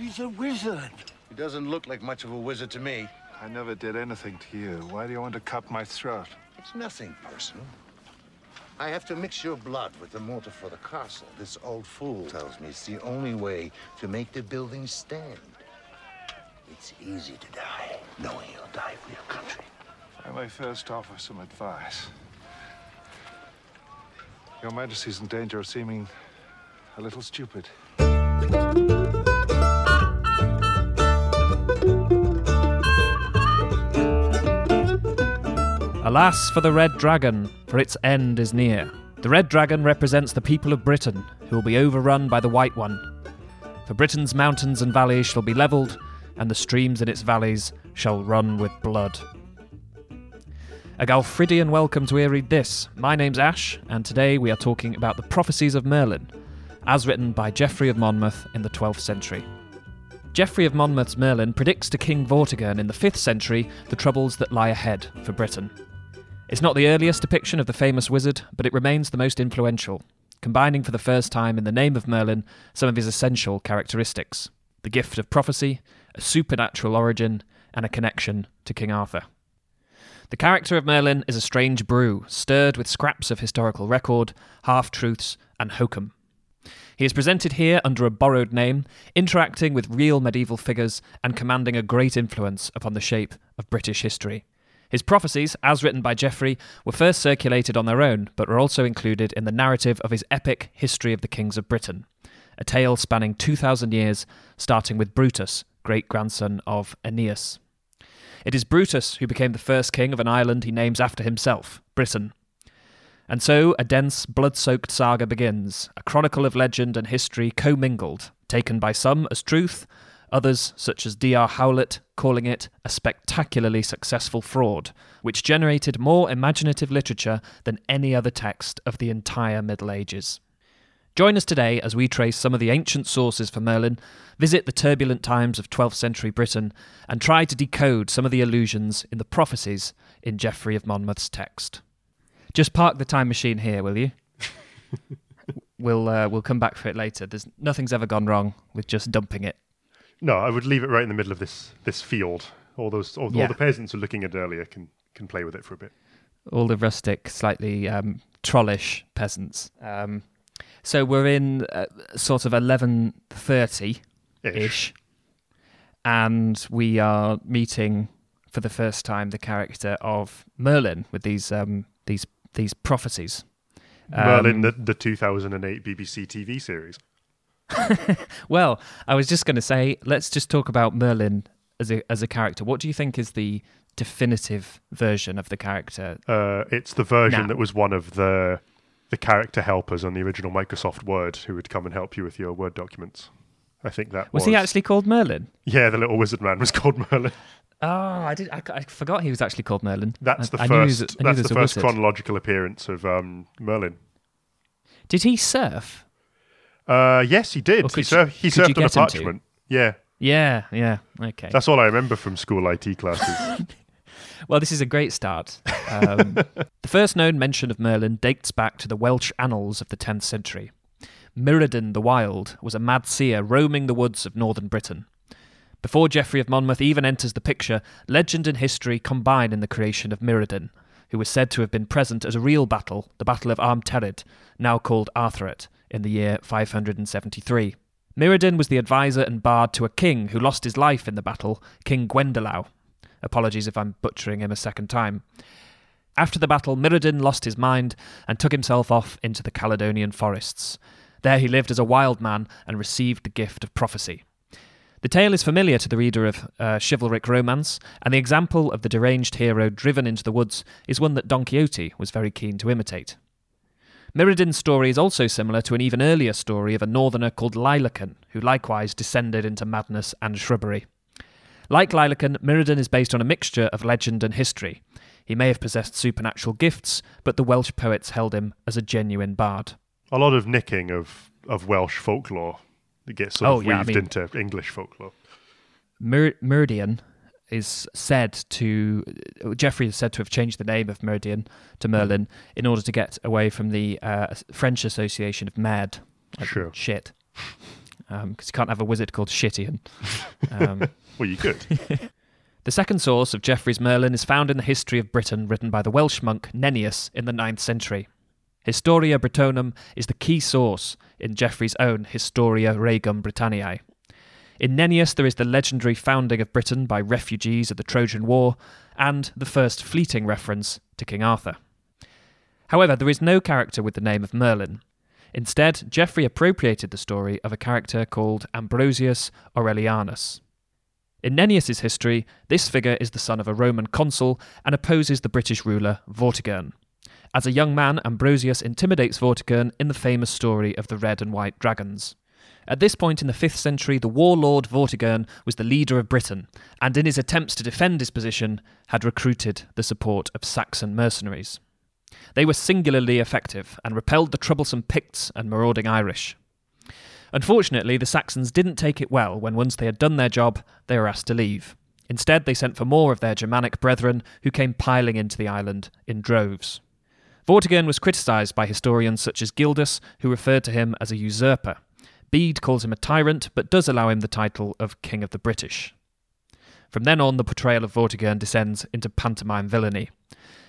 He's a wizard. He doesn't look like much of a wizard to me. I never did anything to you. Why do you want to cut my throat? It's nothing personal. I have to mix your blood with the mortar for the castle. This old fool tells me it's the only way to make the building stand. It's easy to die, knowing you'll die for your country. I may first offer some advice. Your Majesty's in danger of seeming a little stupid. Alas for the Red Dragon, for its end is near. The Red Dragon represents the people of Britain, who will be overrun by the White One. For Britain's mountains and valleys shall be levelled, and the streams in its valleys shall run with blood. A Galfridian welcome to Ear Read This. My name's Ash, and today we are talking about the prophecies of Merlin, as written by Geoffrey of Monmouth in the 12th century. Geoffrey of Monmouth's Merlin predicts to King Vortigern in the 5th century the troubles that lie ahead for Britain. It's not the earliest depiction of the famous wizard, but it remains the most influential, combining for the first time in the name of Merlin some of his essential characteristics the gift of prophecy, a supernatural origin, and a connection to King Arthur. The character of Merlin is a strange brew, stirred with scraps of historical record, half truths, and hokum. He is presented here under a borrowed name, interacting with real medieval figures and commanding a great influence upon the shape of British history. His prophecies, as written by Geoffrey, were first circulated on their own, but were also included in the narrative of his epic History of the Kings of Britain, a tale spanning 2,000 years, starting with Brutus, great grandson of Aeneas. It is Brutus who became the first king of an island he names after himself, Britain. And so a dense, blood soaked saga begins, a chronicle of legend and history commingled, taken by some as truth, others, such as D.R. Howlett, calling it a spectacularly successful fraud, which generated more imaginative literature than any other text of the entire Middle Ages. Join us today as we trace some of the ancient sources for Merlin, visit the turbulent times of 12th century Britain, and try to decode some of the allusions in the prophecies in Geoffrey of Monmouth's text. Just park the time machine here, will you? we'll uh, we'll come back for it later. There's nothing's ever gone wrong with just dumping it. No, I would leave it right in the middle of this this field. All those all, Yeah. all the peasants who are looking at earlier can can play with it for a bit. all the rustic, slightly um, trollish peasants. Um, so we're in uh, sort of eleven thirty Ish. ish, and we are meeting for the first time the character of Merlin with these um, these these prophecies. Merlin, Um, the, the 2008 BBC TV series. Well, I was just going to say, let's just talk about Merlin as a as a character. What do you think is the definitive version of the character? Uh, it's the version Now. that was one of the the character helpers on the original Microsoft Word who would come and help you with your Word documents. I think that Was was. he actually called Merlin? Yeah, the little wizard man was called Merlin. Oh, I did. I, I forgot he was actually called Merlin. That's the I knew he was first. I that's the first wizard. chronological appearance of um, Merlin. Did he surf? Uh, yes, he did. Or he could surf, he you- surfed on a get parchment. Yeah, Yeah, yeah. Okay. that's all I remember from school IT classes. well, this is a great start. Um, the first known mention of Merlin dates back to the Welsh annals of the 10th century. Myrddin the Wild was a mad seer roaming the woods of northern Britain. Before Geoffrey of Monmouth even enters the picture, legend and history combine in the creation of Myrddin, who was said to have been present at a real battle, the Battle of Arfderydd, now called Arthuret, in the year 573. Myrddin was the advisor and bard to a king who lost his life in the battle, King Gwenddoleu. Apologies if I'm butchering him a second time. After the battle, Myrddin lost his mind and took himself off into the Caledonian forests. There he lived as a wild man and received the gift of prophecy. The tale is familiar to the reader of uh, chivalric romance, and the example of the deranged hero driven into the woods is one that Don Quixote was very keen to imitate. Myrddin's story is also similar to an even earlier story of a northerner called Lailoken, who likewise descended into madness and shrubbery. Like Lailoken, Myrddin is based on a mixture of legend and history. He may have possessed supernatural gifts, but the Welsh poets held him as a genuine bard. a lot of nicking of, of Welsh folklore that gets sort Oh, of yeah, I weaved mean- into English folklore. Mir- Meridian is said to Geoffrey is said to have changed the name of Meridian to Merlin in order to get away from the uh, French association of mad, like Sure. shit. because you can't have a wizard called Shittian. Um, Well, you could. the second source of Geoffrey's Merlin is found in the history of Britain written by the Welsh monk Nennius in the 9th century. Historia Britonum is the key source in Geoffrey's own Historia Regum Britanniae. In Nennius, there is the legendary founding of Britain by refugees of the Trojan War and the first fleeting reference to King Arthur. However, there is no character with the name of Merlin. Instead, Geoffrey appropriated the story of a character called Ambrosius Aurelianus. In Nennius's history, this figure is the son of a Roman consul and opposes the British ruler Vortigern. As a young man, Ambrosius intimidates Vortigern in the famous story of the red and white dragons. At this point in the 5th century, the warlord Vortigern was the leader of Britain, and in his attempts to defend his position, had recruited the support of Saxon mercenaries. They were singularly effective and repelled the troublesome Picts and marauding Irish. Unfortunately, the Saxons didn't take it well when once they had done their job, they were asked to leave. Instead, they sent for more of their Germanic brethren who came piling into the island in droves. Vortigern was criticised by historians such as Gildas, who referred to him as a usurper. Bede calls him a tyrant, but does allow him the title of King of the British. From then on, the portrayal of Vortigern descends into pantomime villainy.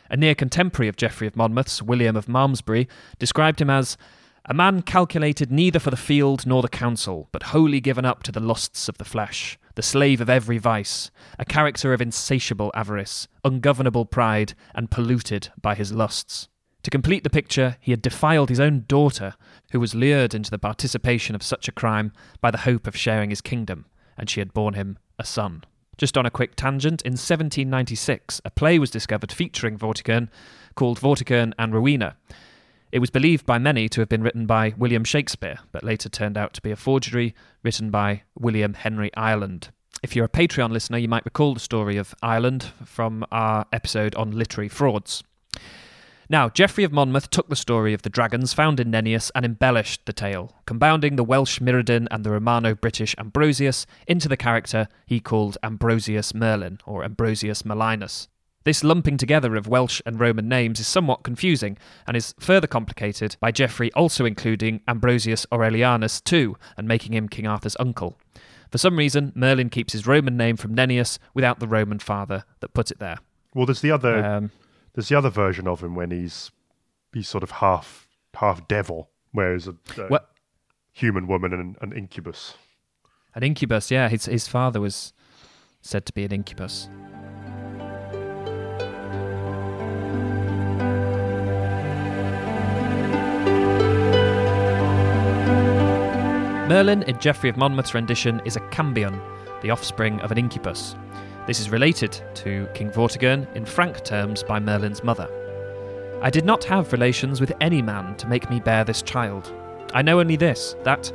A near contemporary of Geoffrey of Monmouth's, William of Malmesbury, described him as a man calculated neither for the field nor the council, but wholly given up to the lusts of the flesh, the slave of every vice, a character of insatiable avarice, ungovernable pride, and polluted by his lusts. To complete the picture, he had defiled his own daughter, who was lured into the participation of such a crime by the hope of sharing his kingdom, and she had borne him a son. Just on a quick tangent, in 1796, a play was discovered featuring Vortigern called Vortigern and Rowena. It was believed by many to have been written by William Shakespeare, but later turned out to be a forgery written by William Henry Ireland. If you're a Patreon listener, you might recall the story of Ireland from our episode on literary frauds. Now, Geoffrey of Monmouth took the story of the dragons found in Nennius and embellished the tale, compounding the Welsh Myrddin and the Romano British Ambrosius into the character he called Ambrosius Merlin, or Ambrosius Merlinus. This lumping together of Welsh and Roman names is somewhat confusing and is further complicated by Geoffrey also including Ambrosius Aurelianus too and making him King Arthur's uncle. For some reason, Merlin keeps his Roman name from Nennius without the Roman father that put it there. Well, there's the other Um, there's the other version of him when he's he's sort of half half devil, whereas a, a What- human woman and an incubus. An incubus, yeah. His his father was said to be an incubus. Merlin in Geoffrey of Monmouth's rendition is a cambion, the offspring of an incubus. This is related to King Vortigern in frank terms by Merlin's mother. I did not have relations with any man to make me bear this child. I know only this, that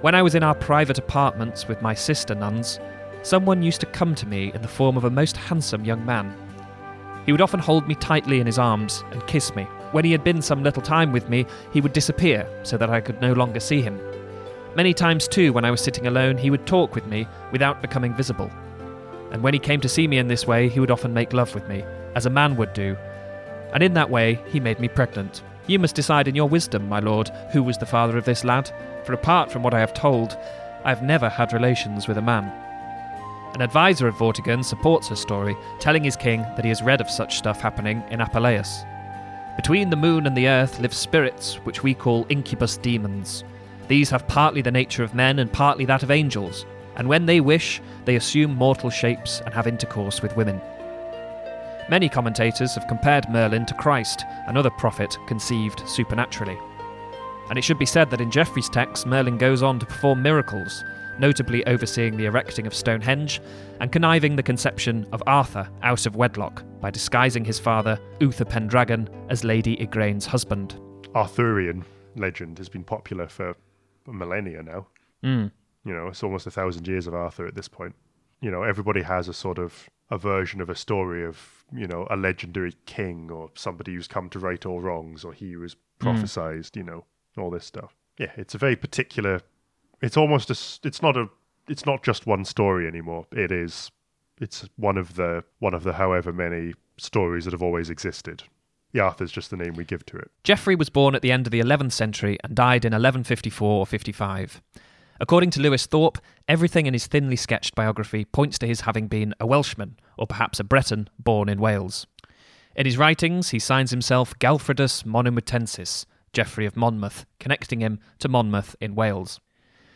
when I was in our private apartments with my sister nuns, someone used to come to me in the form of a most handsome young man. He would often hold me tightly in his arms and kiss me. When he had been some little time with me, he would disappear so that I could no longer see him. Many times, too, when I was sitting alone, he would talk with me without becoming visible. And when he came to see me in this way, he would often make love with me, as a man would do. And in that way, he made me pregnant. You must decide in your wisdom, my lord, who was the father of this lad, for apart from what I have told, I have never had relations with a man. An advisor of Vortigern supports her story, telling his king that he has read of such stuff happening in Apuleius. Between the moon and the earth live spirits which we call incubus demons. These have partly the nature of men and partly that of angels, and when they wish, they assume mortal shapes and have intercourse with women. Many commentators have compared Merlin to Christ, another prophet conceived supernaturally. And it should be said that in Geoffrey's text, Merlin goes on to perform miracles, notably overseeing the erecting of Stonehenge and conniving the conception of Arthur out of wedlock by disguising his father, Uther Pendragon, as Lady Igraine's husband. Arthurian legend has been popular for a millennia now. Mm. You know, it's almost a thousand years of Arthur at this point. You know, everybody has a sort of a version of a story of, you know, a legendary king or somebody who's come to right all wrongs or he who was hmm. prophesized, you know, all this stuff. Yeah, it's a very particular it's almost a it's not a it's not just one story anymore. It is it's one of the one of the however many stories that have always existed. The Arthur's just the name we give to it. Geoffrey was born at the end of the 11th century and died in 1154 or 55. According to Lewis Thorpe, everything in his thinly sketched biography points to his having been a Welshman, or perhaps a Breton, born in Wales. In his writings, he signs himself Galfredus Monumentensis, Geoffrey of Monmouth, connecting him to Monmouth in Wales.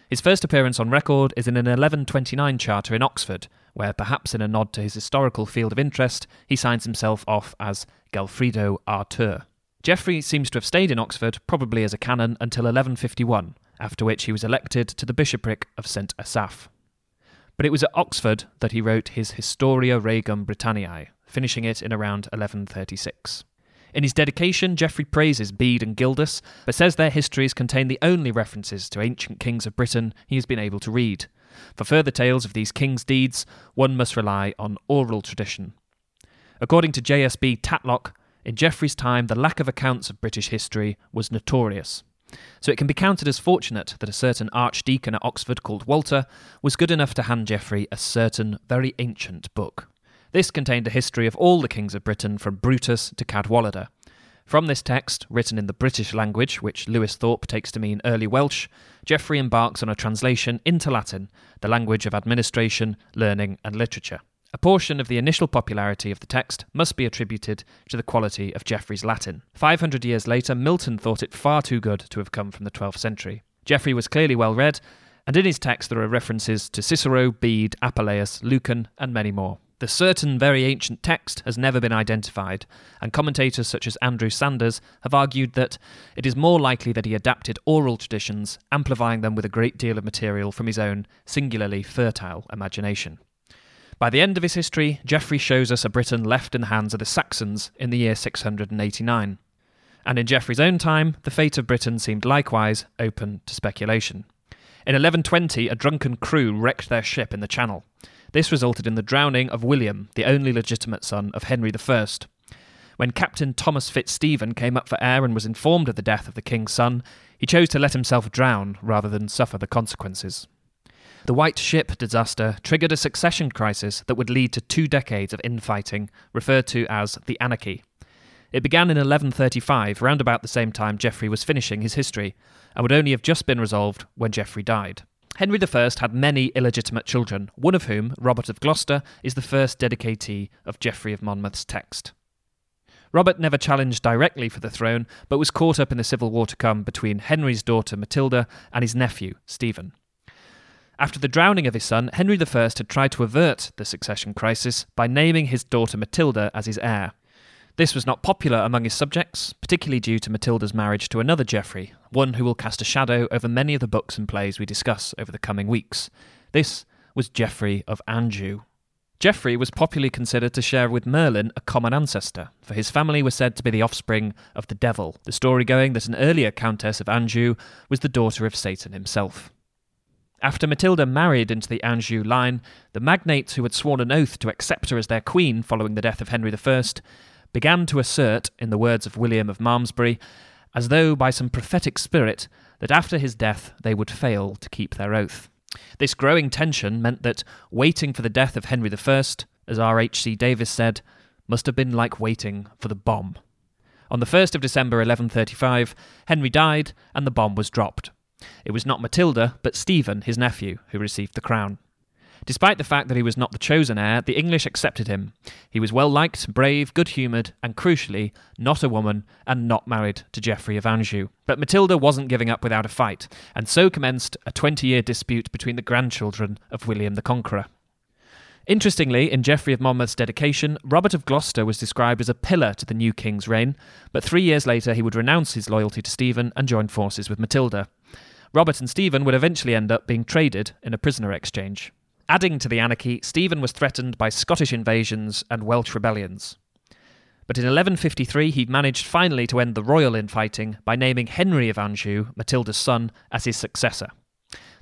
His first appearance on record is in an 1129 charter in Oxford, where, perhaps in a nod to his historical field of interest, he signs himself off as Galfredo Artur. Geoffrey seems to have stayed in Oxford, probably as a canon, until 1151, after which he was elected to the bishopric of St Asaph. But it was at Oxford that he wrote his Historia Regum Britanniae, finishing it in around 1136. In his dedication, Geoffrey praises Bede and Gildas, but says their histories contain the only references to ancient kings of Britain he has been able to read. For further tales of these kings' deeds, one must rely on oral tradition. According to J.S.P. Tatlock, in Geoffrey's time the lack of accounts of British history was notorious. So it can be counted as fortunate that a certain archdeacon at Oxford called Walter was good enough to hand Geoffrey a certain very ancient book. This contained a history of all the kings of Britain from Brutus to Cadwallader. From this text, written in the British language, which Lewis Thorpe takes to mean early Welsh, Geoffrey embarks on a translation into Latin, the language of administration, learning, and literature. A portion of the initial popularity of the text must be attributed to the quality of Geoffrey's Latin. 500 years later, Milton thought it far too good to have come from the 12th century. Geoffrey was clearly well read, and in his text there are references to Cicero, Bede, Apuleius, Lucan, and many more. The certain very ancient text has never been identified, and commentators such as Andrew Sanders have argued that it is more likely that he adapted oral traditions, amplifying them with a great deal of material from his own singularly fertile imagination. By the end of his history, Geoffrey shows us a Britain left in the hands of the Saxons in the year 689. And in Geoffrey's own time, the fate of Britain seemed likewise open to speculation. In 1120, a drunken crew wrecked their ship in the Channel. This resulted in the drowning of William, the only legitimate son of Henry I. When Captain Thomas Fitzstephen came up for air and was informed of the death of the king's son, he chose to let himself drown rather than suffer the consequences. The White Ship disaster triggered a succession crisis that would lead to two decades of infighting, referred to as the Anarchy. It began in 1135, round about the same time Geoffrey was finishing his history, and would only have just been resolved when Geoffrey died. Henry I had many illegitimate children, one of whom, Robert of Gloucester, is the first dedicatee of Geoffrey of Monmouth's text. Robert never challenged directly for the throne, but was caught up in the civil war to come between Henry's daughter Matilda and his nephew, Stephen. After the drowning of his son, Henry I had tried to avert the succession crisis by naming his daughter Matilda as his heir. This was not popular among his subjects, particularly due to Matilda's marriage to another Geoffrey, one who will cast a shadow over many of the books and plays we discuss over the coming weeks. This was Geoffrey of Anjou. Geoffrey was popularly considered to share with Merlin a common ancestor, for his family was said to be the offspring of the devil, the story going that an earlier Countess of Anjou was the daughter of Satan himself. After Matilda married into the Anjou line, the magnates who had sworn an oath to accept her as their queen following the death of Henry I began to assert, in the words of William of Malmesbury, as though by some prophetic spirit, that after his death they would fail to keep their oath. This growing tension meant that waiting for the death of Henry I, as R. H. C. Davis said, must have been like waiting for the bomb. On the 1st of December 1135, Henry died and the bomb was dropped. It was not Matilda, but Stephen, his nephew, who received the crown. Despite the fact that he was not the chosen heir, the English accepted him. He was well liked, brave, good humoured, and crucially, not a woman and not married to Geoffrey of Anjou. But Matilda wasn't giving up without a fight, and so commenced a 20 year dispute between the grandchildren of William the Conqueror. Interestingly, in Geoffrey of Monmouth's dedication, Robert of Gloucester was described as a pillar to the new king's reign, but three years later he would renounce his loyalty to Stephen and join forces with Matilda. Robert and Stephen would eventually end up being traded in a prisoner exchange. Adding to the anarchy, Stephen was threatened by Scottish invasions and Welsh rebellions. But in 1153 he managed finally to end the royal infighting by naming Henry of Anjou, Matilda's son, as his successor.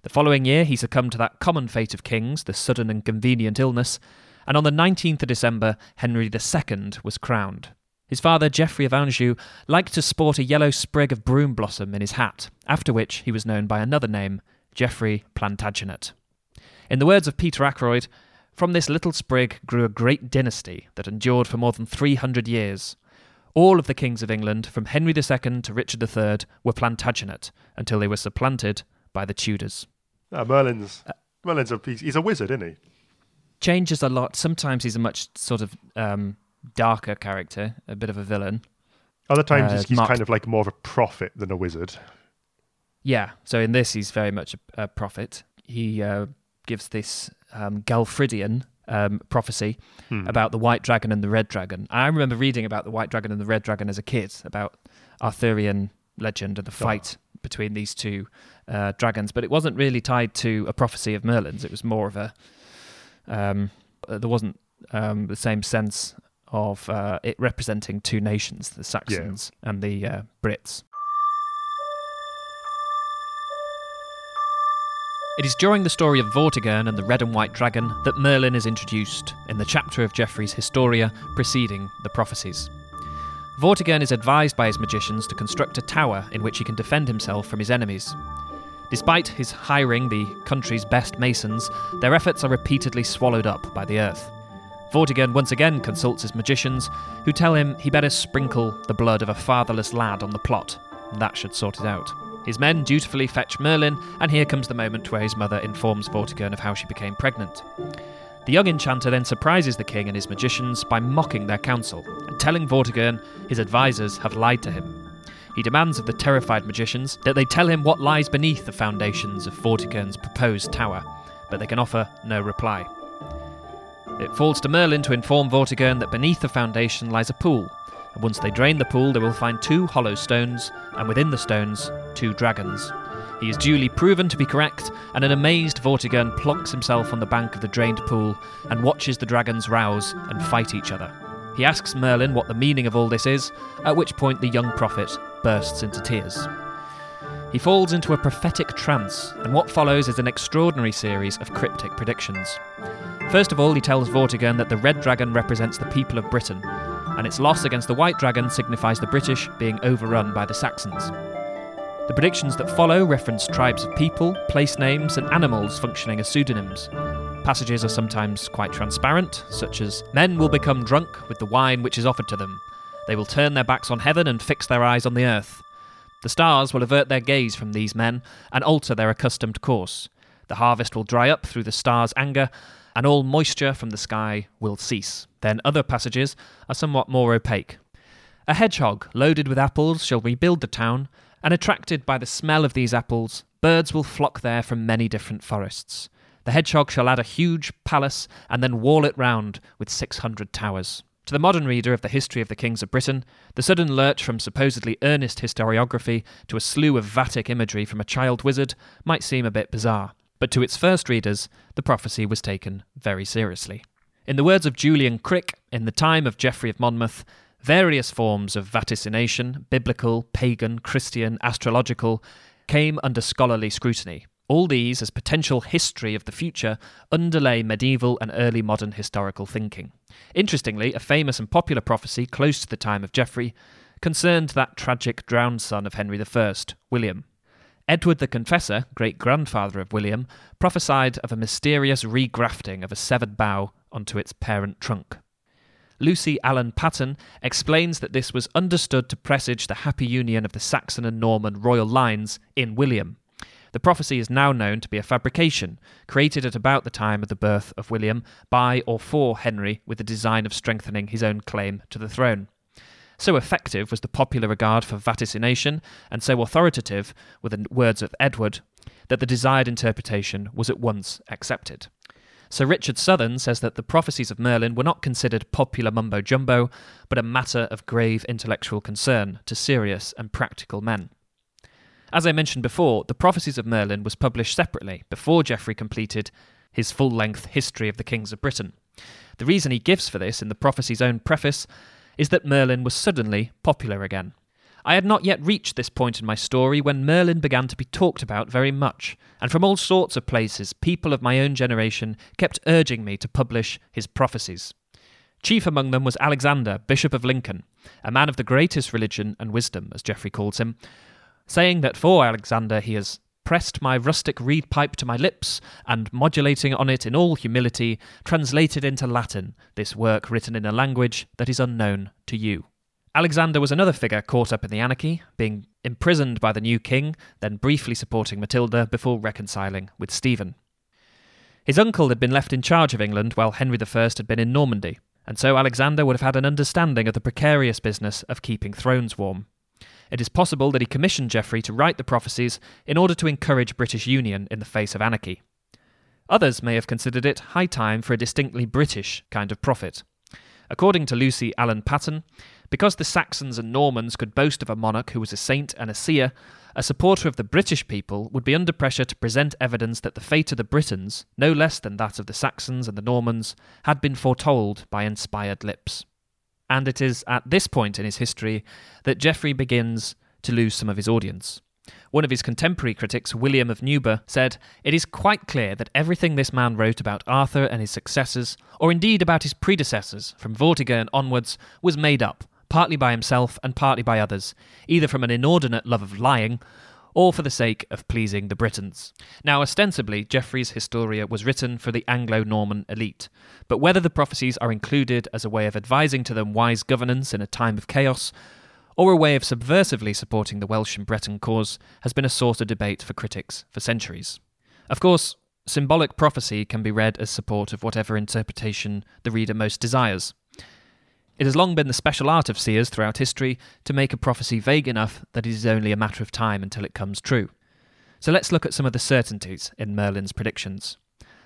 The following year he succumbed to that common fate of kings, the sudden and convenient illness, and on the 19th of December Henry II was crowned. His father, Geoffrey of Anjou, liked to sport a yellow sprig of broom blossom in his hat, after which he was known by another name, Geoffrey Plantagenet. In the words of Peter Ackroyd, from this little sprig grew a great dynasty that endured for more than 300 years. All of the kings of England, from Henry II to Richard III, were Plantagenet until they were supplanted by the Tudors. Uh, Merlin's Merlin's a he's, he's a wizard, isn't he? Changes a lot. Sometimes he's a much sort of um, darker character, a bit of a villain. Other times Uh, he's, Mark- kind of like more of a prophet than a wizard. Yeah, so in this, he's very much a, a prophet. He uh, gives this um, Galfridian um, prophecy Hmm. about the white dragon and the red dragon. I remember reading about the white dragon and the red dragon as a kid, about Arthurian legend and the fight between these two uh, dragons, but it wasn't really tied to a prophecy of Merlin's. It was more of a. Um, uh, there wasn't um, the same sense of uh, it representing two nations, the Saxons and the uh, Brits. It is during the story of Vortigern and the Red and White Dragon that Merlin is introduced in the chapter of Geoffrey's Historia preceding the prophecies. Vortigern is advised by his magicians to construct a tower in which he can defend himself from his enemies. Despite his hiring the country's best masons, their efforts are repeatedly swallowed up by the earth. Vortigern once again consults his magicians, who tell him he better sprinkle the blood of a fatherless lad on the plot, that should sort it out. His men dutifully fetch Merlin, and here comes the moment where his mother informs Vortigern of how she became pregnant. The young enchanter then surprises the king and his magicians by mocking their counsel and telling Vortigern his advisors have lied to him. He demands of the terrified magicians that they tell him what lies beneath the foundations of Vortigern's proposed tower, but they can offer no reply. It falls to Merlin to inform Vortigern that beneath the foundation lies a pool, and once they drain the pool, they will find two hollow stones, and within the stones, two dragons. He is duly proven to be correct, and an amazed Vortigern plonks himself on the bank of the drained pool and watches the dragons rouse and fight each other. He asks Merlin what the meaning of all this is, at which point the young prophet bursts into tears. He falls into a prophetic trance, and what follows is an extraordinary series of cryptic predictions. First of all, he tells Vortigern that the red dragon represents the people of Britain, and its loss against the white dragon signifies the British being overrun by the Saxons. The predictions that follow reference tribes of people, place names, and animals functioning as pseudonyms. Passages are sometimes quite transparent, such as Men will become drunk with the wine which is offered to them. They will turn their backs on heaven and fix their eyes on the earth. The stars will avert their gaze from these men and alter their accustomed course. The harvest will dry up through the stars' anger, and all moisture from the sky will cease. Then other passages are somewhat more opaque. A hedgehog loaded with apples shall rebuild the town, and attracted by the smell of these apples, birds will flock there from many different forests. The hedgehog shall add a huge palace and then wall it round with six hundred towers. To the modern reader of the history of the kings of Britain, the sudden lurch from supposedly earnest historiography to a slew of Vatic imagery from a child wizard might seem a bit bizarre, but to its first readers, the prophecy was taken very seriously. In the words of Julian Crick, in the time of Geoffrey of Monmouth, various forms of vaticination, biblical, pagan, Christian, astrological, came under scholarly scrutiny. All these, as potential history of the future, underlay medieval and early modern historical thinking. Interestingly, a famous and popular prophecy close to the time of Geoffrey concerned that tragic drowned son of Henry I, William. Edward the Confessor, great grandfather of William, prophesied of a mysterious regrafting of a severed bough onto its parent trunk. Lucy Allen Paton explains that this was understood to presage the happy union of the Saxon and Norman royal lines in William. The prophecy is now known to be a fabrication, created at about the time of the birth of William by or for Henry with the design of strengthening his own claim to the throne. So effective was the popular regard for vaticination, and so authoritative were the words of Edward, that the desired interpretation was at once accepted. Sir Richard Southern says that the prophecies of Merlin were not considered popular mumbo jumbo, but a matter of grave intellectual concern to serious and practical men. As I mentioned before, the prophecies of Merlin was published separately before Geoffrey completed his full length History of the Kings of Britain. The reason he gives for this in the prophecy's own preface is that Merlin was suddenly popular again. I had not yet reached this point in my story when Merlin began to be talked about very much, and from all sorts of places people of my own generation kept urging me to publish his prophecies. Chief among them was Alexander, Bishop of Lincoln, a man of the greatest religion and wisdom, as Geoffrey calls him, saying that for Alexander he has pressed my rustic reed pipe to my lips, and modulating on it in all humility, translated into Latin this work written in a language that is unknown to you. Alexander was another figure caught up in the anarchy, being imprisoned by the new king, then briefly supporting Matilda before reconciling with Stephen. His uncle had been left in charge of England while Henry I had been in Normandy, and so Alexander would have had an understanding of the precarious business of keeping thrones warm. It is possible that he commissioned Geoffrey to write the prophecies in order to encourage British union in the face of anarchy. Others may have considered it high time for a distinctly British kind of prophet. According to Lucy Allen Paton, because the Saxons and Normans could boast of a monarch who was a saint and a seer, a supporter of the British people would be under pressure to present evidence that the fate of the Britons, no less than that of the Saxons and the Normans, had been foretold by inspired lips. And it is at this point in his history that Geoffrey begins to lose some of his audience. One of his contemporary critics, William of Newburgh, said, It is quite clear that everything this man wrote about Arthur and his successors, or indeed about his predecessors, from Vortigern onwards, was made up, partly by himself and partly by others, either from an inordinate love of lying, or for the sake of pleasing the Britons. Now, ostensibly, Geoffrey's Historia was written for the Anglo Norman elite, but whether the prophecies are included as a way of advising to them wise governance in a time of chaos, or a way of subversively supporting the Welsh and Breton cause has been a source of debate for critics for centuries. Of course, symbolic prophecy can be read as support of whatever interpretation the reader most desires. It has long been the special art of seers throughout history to make a prophecy vague enough that it is only a matter of time until it comes true. So let's look at some of the certainties in Merlin's predictions.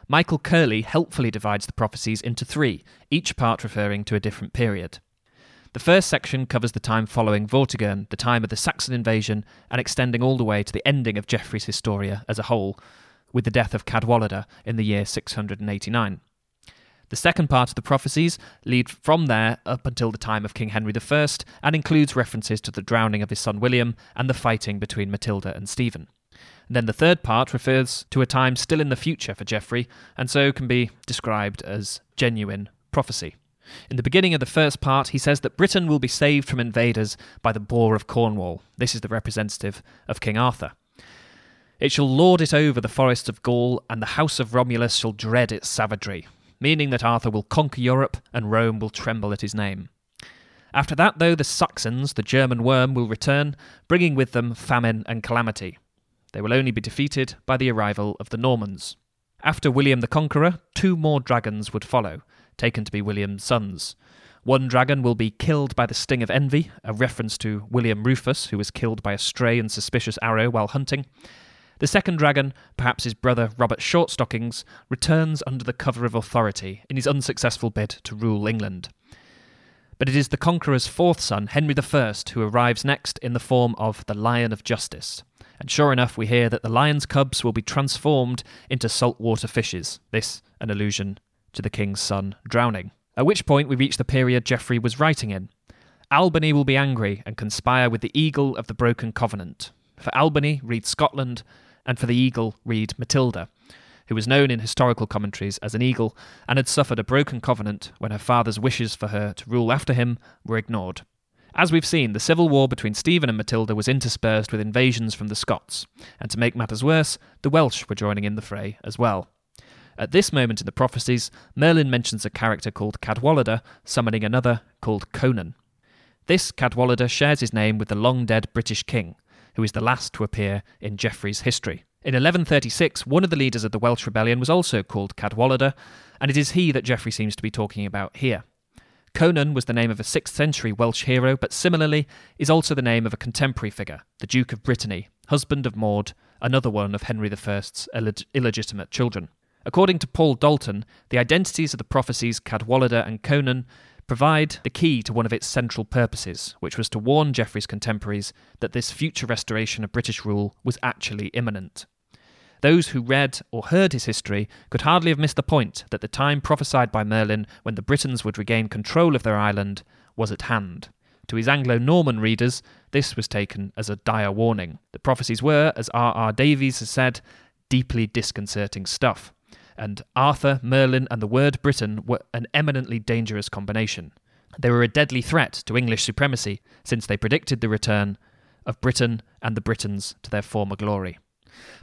Michael Curley helpfully divides the prophecies into three, each part referring to a different period. The first section covers the time following Vortigern, the time of the Saxon invasion, and extending all the way to the ending of Geoffrey's Historia as a whole, with the death of Cadwallader in the year 689. The second part of the prophecies lead from there up until the time of King Henry I and includes references to the drowning of his son William and the fighting between Matilda and Stephen. And then the third part refers to a time still in the future for Geoffrey, and so can be described as genuine prophecy. In the beginning of the first part, he says that Britain will be saved from invaders by the boar of Cornwall. This is the representative of King Arthur. It shall lord it over the forests of Gaul, and the house of Romulus shall dread its savagery, meaning that Arthur will conquer Europe and Rome will tremble at his name. After that, though, the Saxons, the German worm, will return, bringing with them famine and calamity. They will only be defeated by the arrival of the Normans. After William the Conqueror, two more dragons would follow, taken to be William's sons. One dragon will be killed by the sting of envy, a reference to William Rufus, who was killed by a stray and suspicious arrow while hunting. The second dragon, perhaps his brother Robert Shortstockings, returns under the cover of authority in his unsuccessful bid to rule England. But it is the conqueror's fourth son, Henry I, who arrives next in the form of the Lion of Justice. And sure enough, we hear that the lion's cubs will be transformed into saltwater fishes. This, an allusion to the king's son drowning. At which point we reach the period Geoffrey was writing in. Albany will be angry and conspire with the eagle of the broken covenant. For Albany, read Scotland, and for the eagle, read Matilda, who was known in historical commentaries as an eagle and had suffered a broken covenant when her father's wishes for her to rule after him were ignored. As we've seen, the civil war between Stephen and Matilda was interspersed with invasions from the Scots, and to make matters worse, the Welsh were joining in the fray as well. At this moment in the prophecies, Merlin mentions a character called Cadwallader summoning another called Conan. This Cadwallader shares his name with the long dead British king, who is the last to appear in Geoffrey's history. In 1136, one of the leaders of the Welsh rebellion was also called Cadwallader, and it is he that Geoffrey seems to be talking about here. Conan was the name of a 6th century Welsh hero, but similarly is also the name of a contemporary figure, the Duke of Brittany, husband of Maud, another one of Henry I's illegitimate children. According to Paul Dalton, the identities of the prophecies Cadwallader and Conan provide the key to one of its central purposes, which was to warn Geoffrey's contemporaries that this future restoration of British rule was actually imminent. Those who read or heard his history could hardly have missed the point that the time prophesied by Merlin when the Britons would regain control of their island was at hand. To his Anglo Norman readers, this was taken as a dire warning. The prophecies were, as R. R. Davies has said, deeply disconcerting stuff and Arthur, Merlin, and the word Britain were an eminently dangerous combination. They were a deadly threat to English supremacy, since they predicted the return of Britain and the Britons to their former glory.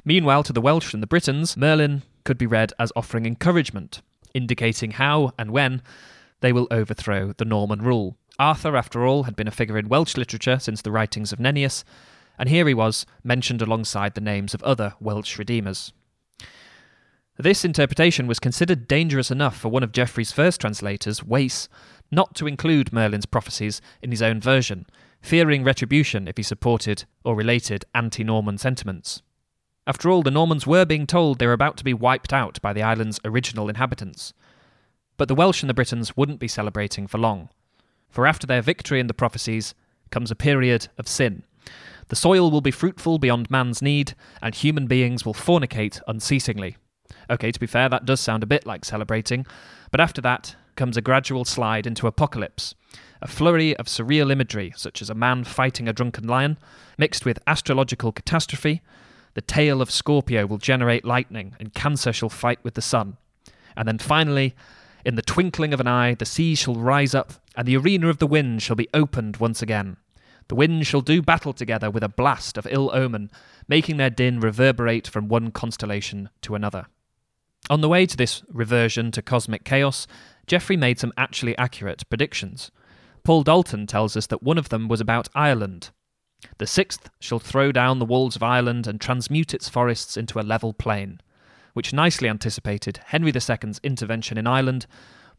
Meanwhile, to the Welsh and the Britons, Merlin could be read as offering encouragement, indicating how and when they will overthrow the Norman rule. Arthur, after all, had been a figure in Welsh literature since the writings of Nennius, and here he was, mentioned alongside the names of other Welsh redeemers. This interpretation was considered dangerous enough for one of Geoffrey's first translators, Wace, not to include Merlin's prophecies in his own version, fearing retribution if he supported or related anti Norman sentiments. After all, the Normans were being told they were about to be wiped out by the island's original inhabitants. But the Welsh and the Britons wouldn't be celebrating for long. For after their victory in the prophecies comes a period of sin. The soil will be fruitful beyond man's need, and human beings will fornicate unceasingly. Okay, to be fair, that does sound a bit like celebrating, but after that comes a gradual slide into apocalypse, a flurry of surreal imagery, such as a man fighting a drunken lion, mixed with astrological catastrophe. The tail of Scorpio will generate lightning, and Cancer shall fight with the sun. And then finally, in the twinkling of an eye, the sea shall rise up, and the arena of the wind shall be opened once again. The winds shall do battle together with a blast of ill omen, making their din reverberate from one constellation to another. On the way to this reversion to cosmic chaos, Geoffrey made some actually accurate predictions. Paul Dalton tells us that one of them was about Ireland. The sixth shall throw down the walls of Ireland and transmute its forests into a level plain, which nicely anticipated Henry II's intervention in Ireland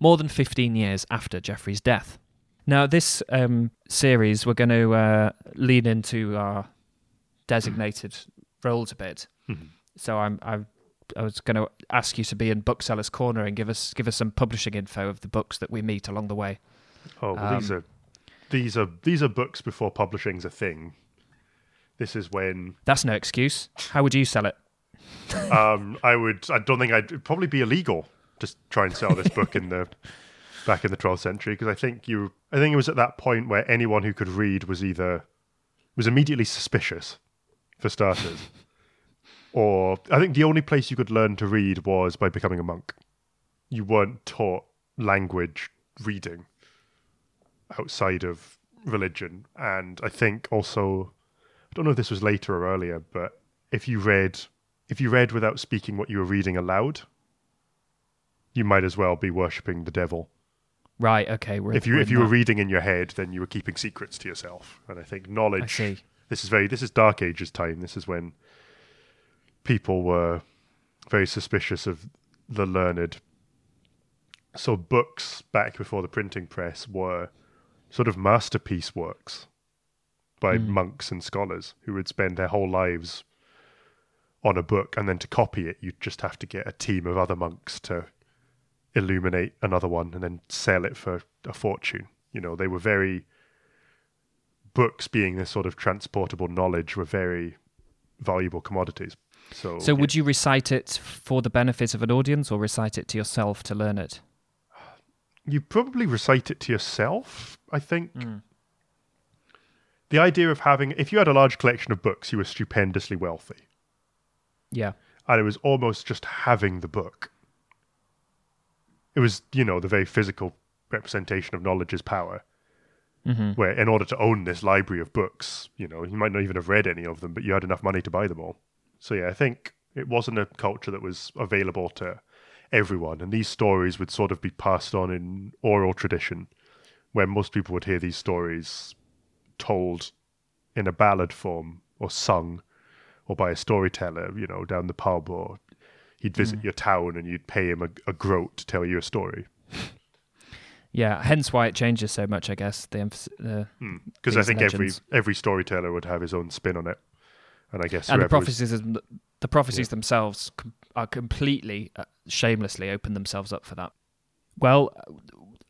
more than 15 years after Geoffrey's death. Now, this um, series, we're going to uh, lean into our designated roles a bit. Mm-hmm. So I'm, I'm I was going to ask you to be in Booksellers Corner and give us give us some publishing info of the books that we meet along the way. Oh, well, these Um, are these are these are books before publishing's a thing. This is when That's no excuse. How would you sell it? um, I would. I don't think I'd it'd probably be illegal to try and sell this book in the back in the 12th century because I think you. I think it was at that point where anyone who could read was either was immediately suspicious, for starters, or I think the only place you could learn to read was by becoming a monk. You weren't taught language reading outside of religion, and I think also I don't know if this was later or earlier, but if you read if you read without speaking what you were reading aloud, you might as well be worshipping the devil. Right. Okay. We're, If you we're if you were reading in your head, then you were keeping secrets to yourself. And I think I knowledge. see. This is very this is Dark Ages time. This is when people were very suspicious of the learned. So books back before the printing press were sort of masterpiece works by Mm. monks and scholars who would spend their whole lives on a book and then to copy it you'd just have to get a team of other monks to illuminate another one and then sell it for a fortune you know they were very books being this sort of transportable knowledge were very valuable commodities so So, would you recite it for the benefit of an audience, or recite it to yourself to learn it? you probably recite it to yourself i think the idea of having if you had a large collection of books you were stupendously wealthy Yeah. and it was almost just having the book. It was, you know, the very physical representation of knowledge is power. hmm Where, in order to own this library of books, you know, you might not even have read any of them, but you had enough money to buy them all. So, yeah, I think it wasn't a culture that was available to everyone. And these stories would sort of be passed on in oral tradition, where most people would hear these stories told in a ballad form or sung or by a storyteller, you know, down the pub, or he'd visit your town and you'd pay him a, a groat to tell you a story. Yeah. Hence why it changes so much, I guess. The emphasis. Uh, Because I think legends. every every storyteller would have his own spin on it, and I guess and the whoever was- prophecies, the prophecies themselves are completely uh, shamelessly open themselves up for that. Well, uh,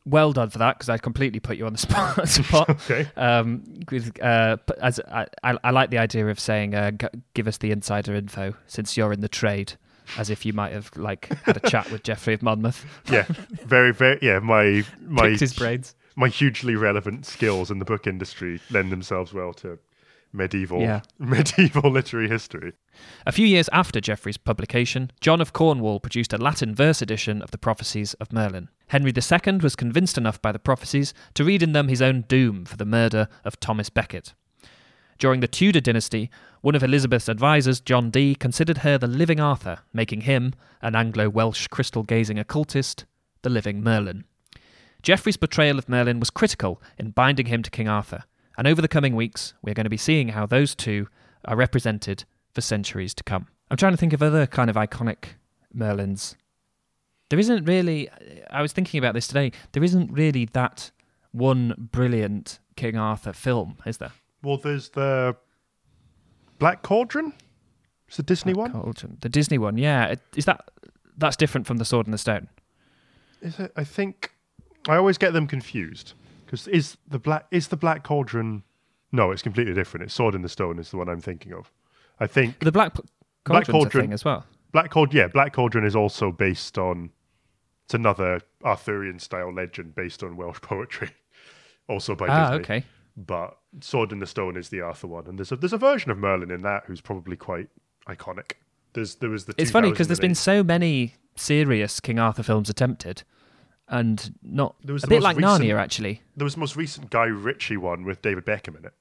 well done for that because I completely put you on the spot. spot. okay, Um, with, uh, but as I, I, I like the idea of saying, uh, g- "Give us the insider info," since you're in the trade, as if you might have like had a chat with Geoffrey of Monmouth, yeah, very very yeah. My my picked his brains. my hugely relevant skills in the book industry lend themselves well to medieval Yeah. medieval literary history. A few years after Geoffrey's publication, John of Cornwall produced a Latin verse edition of the prophecies of Merlin. Henry II was convinced enough by the prophecies to read in them his own doom for the murder of Thomas Becket. During the Tudor dynasty, one of Elizabeth's advisers, John Dee, considered her the living Arthur, making him, an Anglo Welsh crystal gazing occultist, the living Merlin. Geoffrey's portrayal of Merlin was critical in binding him to King Arthur, and over the coming weeks, we're going to be seeing how those two are represented for centuries to come. I'm trying to think of other kind of iconic Merlins. There isn't really, I was thinking about this today, there isn't really that one brilliant King Arthur film, is there? Well, there's the Black Cauldron. It's the Disney one. Cauldron. The Disney one, yeah. Is that that's different from the Sword and the Stone? Is it? I think I always get them confused because is the black is the Black Cauldron? No, it's completely different. It's Sword in the Stone is the one I'm thinking of. I think The Black Black Cauldron- thing as well. Black Cauldron. Yeah, Black Cauldron is also based on. It's another Arthurian style legend based on Welsh poetry, also by Ah, Disney. okay. But Sword in the Stone is the Arthur one, and there's a there's a version of Merlin in that who's probably quite iconic. There's there was the. It's funny because there's been so many serious King Arthur films attempted, and not There was a bit like recent- Narnia actually. there was the most recent Guy Ritchie one with David Beckham in it.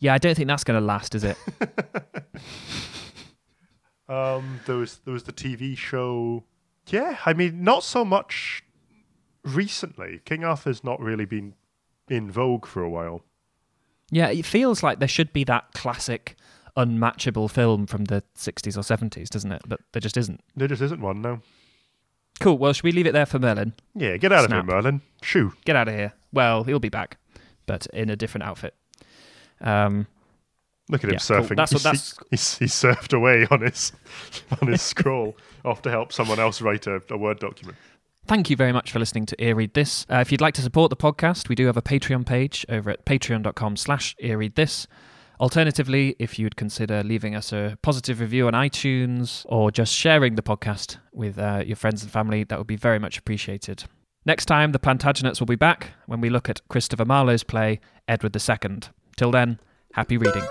Yeah, I don't think that's going to last, is it? Um, there was there was the TV show. Yeah, I mean, not so much recently. King Arthur's not really been in vogue for a while. yeah, it feels like there should be that classic, unmatchable film from the 60s or 70s, doesn't it? But there just isn't. There just isn't one now. Cool. Well, should we leave it there for Merlin? Yeah, get out Snap. of here, Merlin. Shoo. Get out of here. Well, he'll be back, but in a different outfit. Um, Look at him Yeah, cool. surfing. That's what- that's- he's, he's surfed away on his on his scroll off to help someone else write a, a word document. Thank you very much for listening to Ear Read This. Uh, if you'd like to support the podcast, we do have a Patreon page over at patreon.com slash Ear Read This. Alternatively, if you'd consider leaving us a positive review on iTunes or just sharing the podcast with uh, your friends and family, that would be very much appreciated. Next time, the Plantagenets will be back when we look at Christopher Marlowe's play Edward II. Till then, happy reading.